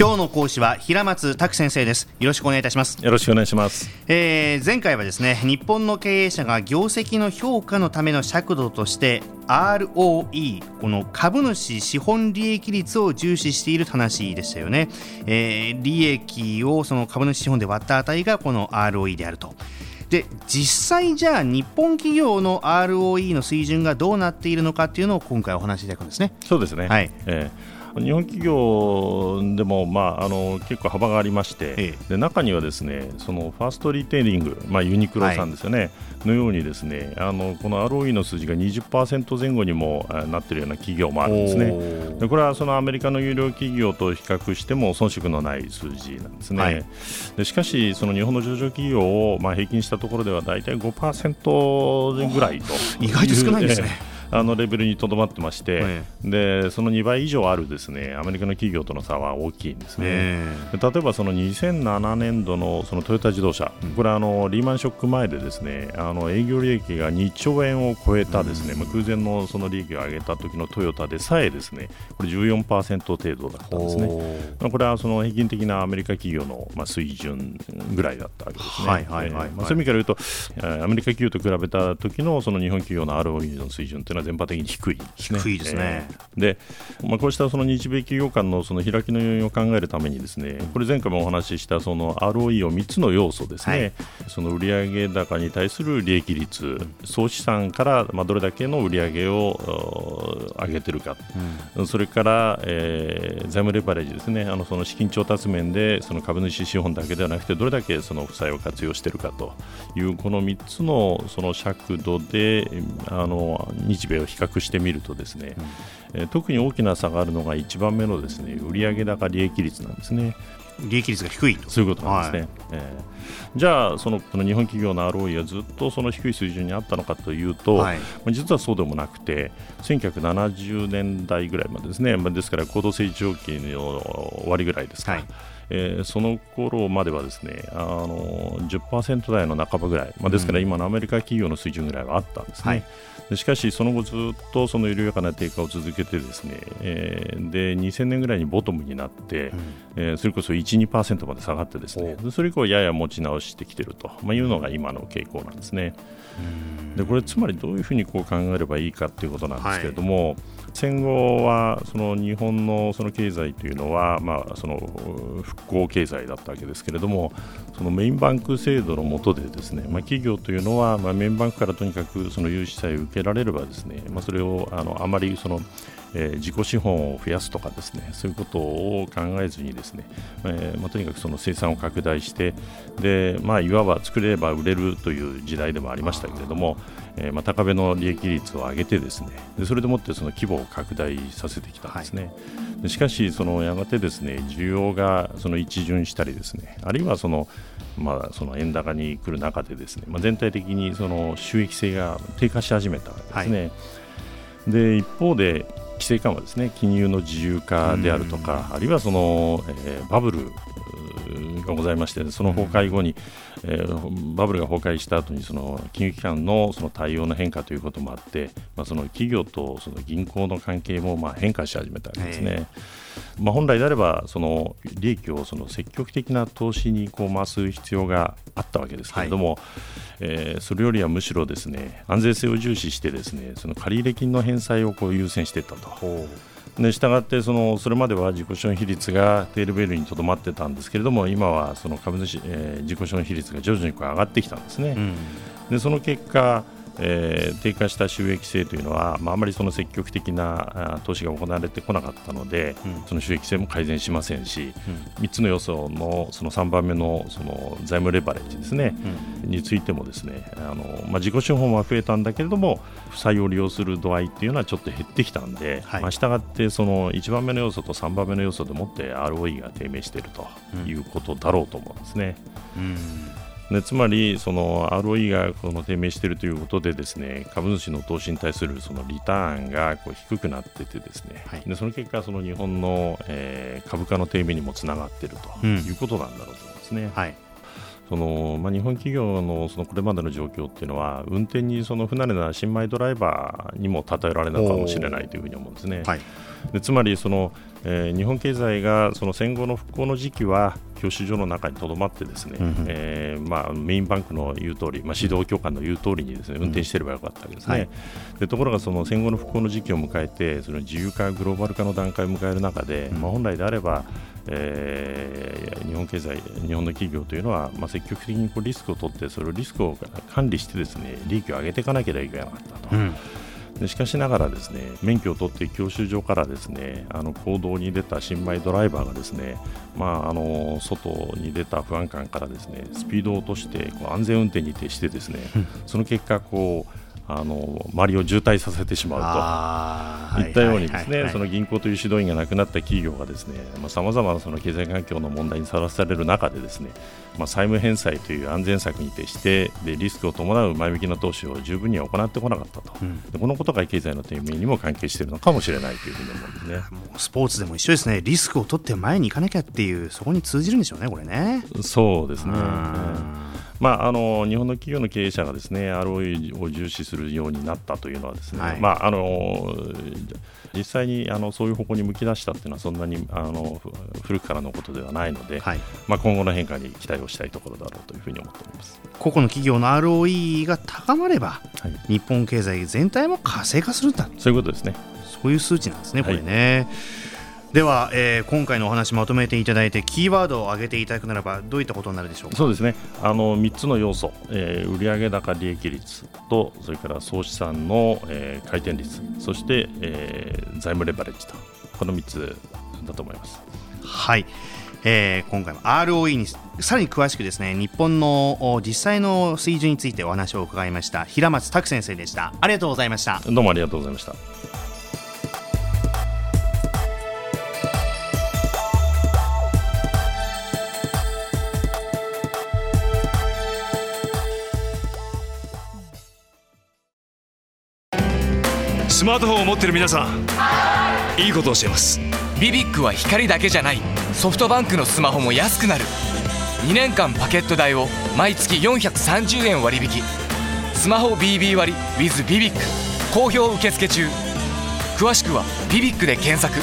今日の講師は平松卓先生です。よろしくお願いいたします。よろしくお願いします、えー、前回はですね日本の経営者が業績の評価のための尺度として ROE この株主資本利益率を重視している話でしたよね、えー、利益をその株主資本で割った値がこの ROE であるとで実際じゃあ日本企業の ROE の水準がどうなっているのかっていうのを今回お話しいただくんですね。そうですね。はい、えー日本企業でも、まあ、あの結構幅がありまして、ええ、で中にはですねそのファーストリテイリング、まあ、ユニクロさんですよね、はい、のようにですねあのこの ROE の数字が20%前後にもなっているような企業もあるんですね。でこれはそのアメリカの有料企業と比較しても遜色のない数字なんですね。はい、でしかし、その日本の上場企業をまあ平均したところでは大体5%前ぐらいと意外と少ないですね。あのレベルにとどまってまして、でその2倍以上あるですねアメリカの企業との差は大きいんですね。例えばその2007年度のそのトヨタ自動車、これはあのリーマンショック前でですねあの営業利益が2兆円を超えたですね、まあ、空前のその利益を上げた時のトヨタでさえですねこれ14%程度だったんですね。まあ、これはその平均的なアメリカ企業のまあ水準ぐらいだったわけですね。はいはいはい、まあ、そういう意味から言うとアメリカ企業と比べた時のその日本企業の ROE の水準というのはは全般的に低い。ですね。低いですね。えー、で、まあ、こうしたその日米企業間のその開きの要因を考えるためにですね、これ前回もお話ししたその ROE を3つの要素ですね、はい、その売上高に対する利益率、総資産からまあどれだけの売上を上げてるか、うん、それから、えー、財務レバレッジですね、あのその資金調達面でその株主資本だけではなくてどれだけその負債を活用しているかというこの3つのその尺度であの日米を比較してみるとですね、うん、えー、特に大きな差があるのが1番目のですね売上高利益率なんですね。利益率が低いと。そういうことなんですね、はい、えー、じゃあそのこの日本企業の ROE はずっとその低い水準にあったのかというと、はい、実はそうでもなくて1970年代ぐらいまでですね、まあ、ですから高度成長期の終わりぐらいですか、はいえー、その頃まではですねあの10%台の半ばぐらい、まあ、ですから今のアメリカ企業の水準ぐらいはあったんですね、うん、しかしその後ずっとその緩やかな低下を続けてですね、えー、で2000年ぐらいにボトムになって、うん、えー、それこそ1、2%まで下がってですねそれ以降やや持ち直してきていると、まあ、いうのが今の傾向なんですね。でこれつまりどういうふうにこう考えればいいかということなんですけれども、はい、戦後はその日本のその経済というのは、まあ、その復興経済だったわけですけれどもそのメインバンク制度の下でですね、まあ、企業というのは、まあ、メインバンクからとにかくその融資さえ受けられればですね、まあ、それをあのあまりそのえー、自己資本を増やすとかですねそういうことを考えずにですね、えーまあ、とにかくその生産を拡大してで、まあ、いわば作れれば売れるという時代でもありましたけれども、えーまあ、高めの利益率を上げてですねでそれでもってその規模を拡大させてきたんですね、はい、しかしそのやがてですね需要がその一巡したりですねあるいはそのまあ、その円高に来る中でですね、まあ、全体的にその収益性が低下し始めたわけですね。はい、で一方で規制緩和ですね金融の自由化であるとか、あるいはその、えー、バブルがございまして、その崩壊後に、えー、バブルが崩壊した後にその金融機関のその対応の変化ということもあって、まあ、その企業とその銀行の関係もまあ変化し始めたわけですね。まあ、本来であればその利益をその積極的な投資にこう回す必要があったわけですけれども、はい、えー、それよりはむしろですね安全性を重視してですねその借入金の返済をこう優先していったと。でしたがってそのそれまでは自己資本比率がテールベルにとどまってたんですけれども今はその株主、えー、自己資本比率が徐々にこう上がってきたんですね。うん、でその結果えー、低下した収益性というのは、まあ、あまりその積極的な投資が行われてこなかったので、うん、その収益性も改善しませんし、うん、3つの要素のその3番目のその財務レバレッジですね、うん、についてもですねあの、まあ、自己資本は増えたんだけれども負債を利用する度合いっていうのはちょっと減ってきたんで、はい、まあ、従ってその1番目の要素と3番目の要素でもって ROE が低迷しているということだろうと思うんですね。うん。でつまりその ROE がこの低迷しているということでですね株主の投資に対するそのリターンがこう低くなっててですね、はい、でその結果その日本の、えー、株価の低迷にもつながっているということなんだろうと思いますね。うんはいそのまあ、日本企業のそのこれまでの状況っていうのは運転にその不慣れな新米ドライバーにも例えられないかもしれないというふうに思うんですね。はいでつまりその、えー、日本経済がその戦後の復興の時期は教習所の中にとどまってですね、うん、えー、まあ、メインバンクの言う通り、まあ、指導教官の言う通りにですね運転してればよかったわけですね、はい、でところがその戦後の復興の時期を迎えてその自由化グローバル化の段階を迎える中で、うん、まあ、本来であればえー、日本経済、日本の企業というのは、まあ、積極的にこうリスクを取って、それをリスクを管理してですね利益を上げていかなければいけなかったと。うんでしかしながらですね免許を取って教習所からですねあの行動に出た新米ドライバーがですね、まあ、あの外に出た不安感からですねスピードを落としてこう安全運転に徹してですね、その結果こうあの周りを渋滞させてしまうと。いったようにですね、その銀行という指導員が亡くなった企業がですねさまざ、まなその経済環境の問題にさらされる中でですね、まあ、債務返済という安全策に徹してでリスクを伴う前向きな投資を十分には行ってこなかったと、うん、このことが経済の低迷にも関係しているのかもしれないというふうに思うんですね。スポーツでも一緒ですね。リスクを取って前に行かなきゃっていうそこに通じるんでしょうねこれね。そうですね。まあ、あの日本の企業の経営者がですね ROE を重視するようになったというのはですね、はい、まあ、あの実際にあのそういう方向に向き出したっていうのはそんなにあの古くからのことではないので、はい、まあ、今後の変化に期待をしたいところだろうというふうに思っております。個々の企業の ROE が高まれば、はい、日本経済全体も活性化するんだ。そういうことですね。そういう数値なんですね、これね。では、えー、今回のお話まとめていただいてキーワードを挙げていただくならばどういったことになるでしょうか？そうですね。あの3つの要素、えー、売上高利益率とそれから総資産の、えー、回転率そして、えー、財務レバレッジとこの3つだと思います。はい、えー、今回も ROE にさらに詳しくですね日本の実際の水準についてお話を伺いました平松卓先生でした。ありがとうございました。どうもありがとうございましたスマートフォンを持ってる皆さんいいことを教えます。ビビックは光だけじゃない。ソフトバンクのスマホも安くなる。2年間パケット代を毎月430円割引。スマホ BB 割 with ビビック好評受付中。詳しくは「ビビック」で検索。